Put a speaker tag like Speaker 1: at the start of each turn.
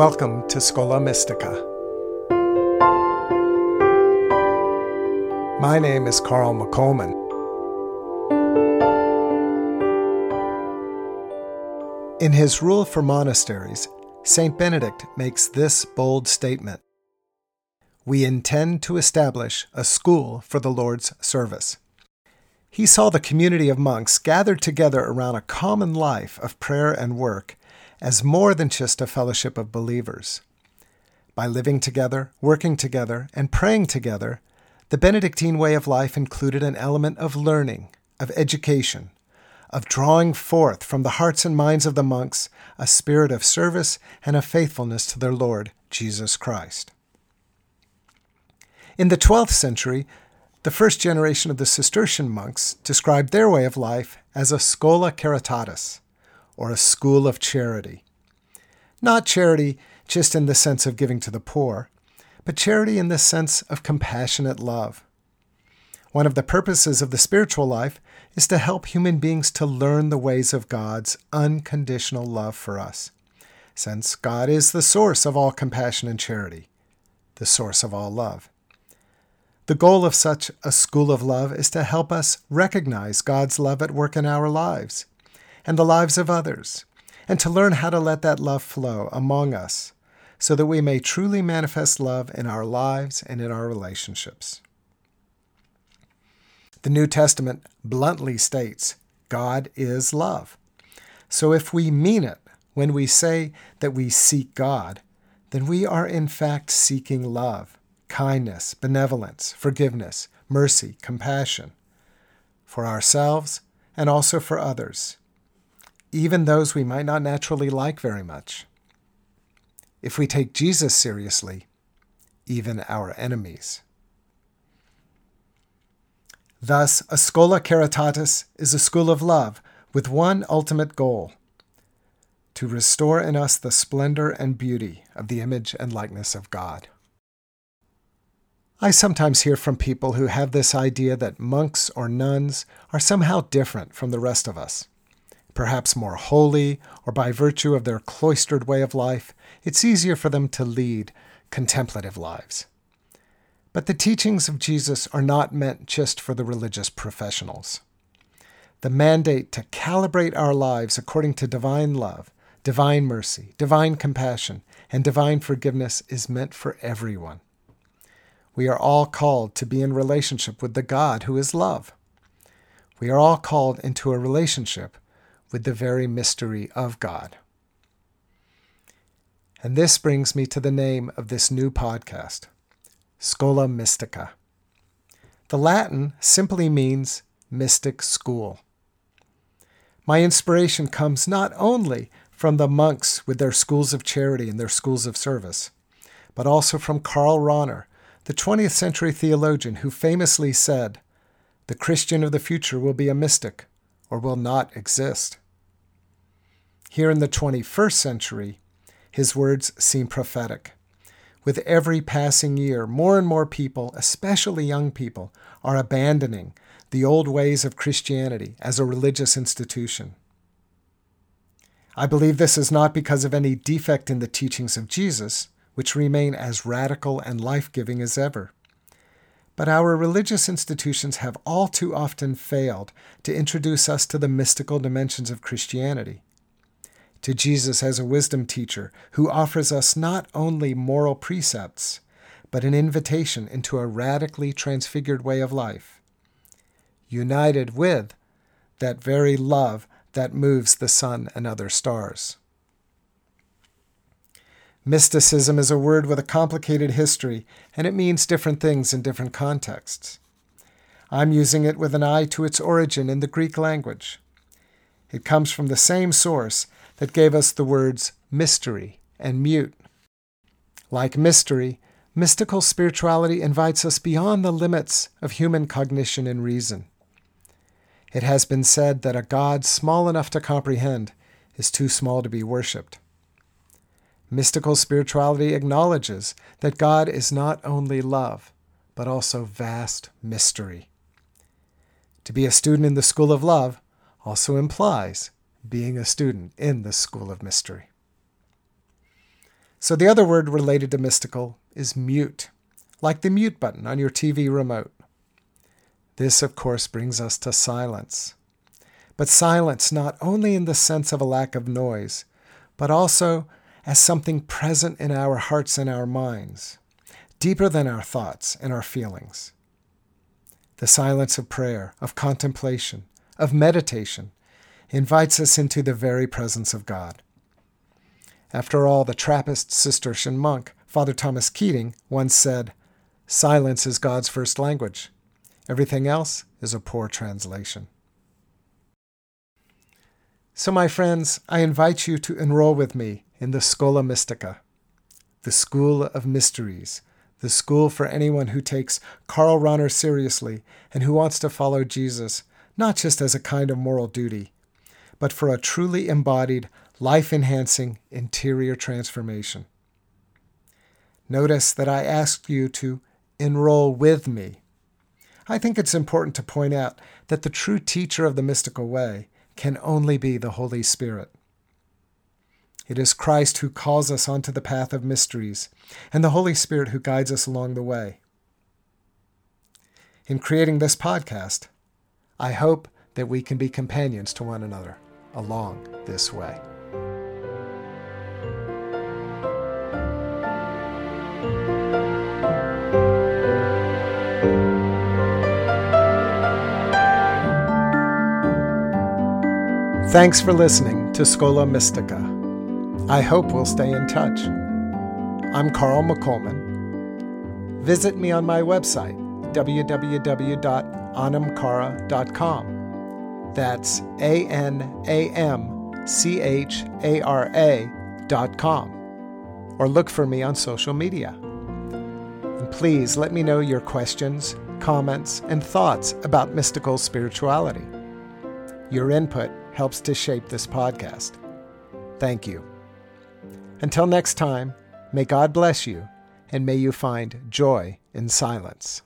Speaker 1: Welcome to Schola Mystica. My name is Carl McColman. In his rule for monasteries, St. Benedict makes this bold statement We intend to establish a school for the Lord's service. He saw the community of monks gathered together around a common life of prayer and work as more than just a fellowship of believers. By living together, working together, and praying together, the Benedictine way of life included an element of learning, of education, of drawing forth from the hearts and minds of the monks a spirit of service and of faithfulness to their Lord Jesus Christ. In the 12th century, the first generation of the Cistercian monks described their way of life as a schola caritatis, or a school of charity. Not charity just in the sense of giving to the poor, but charity in the sense of compassionate love. One of the purposes of the spiritual life is to help human beings to learn the ways of God's unconditional love for us, since God is the source of all compassion and charity, the source of all love. The goal of such a school of love is to help us recognize God's love at work in our lives and the lives of others, and to learn how to let that love flow among us so that we may truly manifest love in our lives and in our relationships. The New Testament bluntly states God is love. So if we mean it when we say that we seek God, then we are in fact seeking love, kindness, benevolence, forgiveness, mercy, compassion for ourselves and also for others even those we might not naturally like very much. If we take Jesus seriously, even our enemies. Thus, a schola caritatis is a school of love with one ultimate goal to restore in us the splendor and beauty of the image and likeness of God. I sometimes hear from people who have this idea that monks or nuns are somehow different from the rest of us perhaps more holy, or by virtue of their cloistered way of life, it's easier for them to lead contemplative lives. But the teachings of Jesus are not meant just for the religious professionals. The mandate to calibrate our lives according to divine love, divine mercy, divine compassion, and divine forgiveness is meant for everyone. We are all called to be in relationship with the God who is love. We are all called into a relationship with the very mystery of God. And this brings me to the name of this new podcast, Schola Mystica. The Latin simply means mystic school. My inspiration comes not only from the monks with their schools of charity and their schools of service, but also from Karl Rahner, the 20th century theologian who famously said, The Christian of the future will be a mystic or will not exist. Here in the 21st century, his words seem prophetic. With every passing year, more and more people, especially young people, are abandoning the old ways of Christianity as a religious institution. I believe this is not because of any defect in the teachings of Jesus, which remain as radical and life giving as ever. But our religious institutions have all too often failed to introduce us to the mystical dimensions of Christianity to Jesus as a wisdom teacher who offers us not only moral precepts, but an invitation into a radically transfigured way of life, united with that very love that moves the sun and other stars. Mysticism is a word with a complicated history, and it means different things in different contexts. I'm using it with an eye to its origin in the Greek language. It comes from the same source that gave us the words mystery and mute. Like mystery, mystical spirituality invites us beyond the limits of human cognition and reason. It has been said that a God small enough to comprehend is too small to be worshipped. Mystical spirituality acknowledges that God is not only love, but also vast mystery. To be a student in the school of love also implies being a student in the School of Mystery. So the other word related to mystical is mute, like the mute button on your TV remote. This, of course, brings us to silence. But silence not only in the sense of a lack of noise, but also as something present in our hearts and our minds, deeper than our thoughts and our feelings. The silence of prayer, of contemplation, of meditation invites us into the very presence of God. After all, the Trappist Cistercian monk, Father Thomas Keating, once said, Silence is God's first language. Everything else is a poor translation. So, my friends, I invite you to enroll with me in the Schola Mystica, the School of Mysteries, the school for anyone who takes Karl Rahner seriously and who wants to follow Jesus, not just as a kind of moral duty, but for a truly embodied, life enhancing interior transformation. Notice that I asked you to enroll with me. I think it's important to point out that the true teacher of the mystical way can only be the Holy Spirit. It is Christ who calls us onto the path of mysteries, and the Holy Spirit who guides us along the way. In creating this podcast, I hope that we can be companions to one another along this way. Thanks for listening to Schola Mystica. I hope we'll stay in touch. I'm Carl McColman. Visit me on my website, www.anamchara.com. That's A N A M C H A R A dot com. Or look for me on social media. And please let me know your questions, comments, and thoughts about mystical spirituality. Your input helps to shape this podcast. Thank you. Until next time, may God bless you, and may you find joy in silence.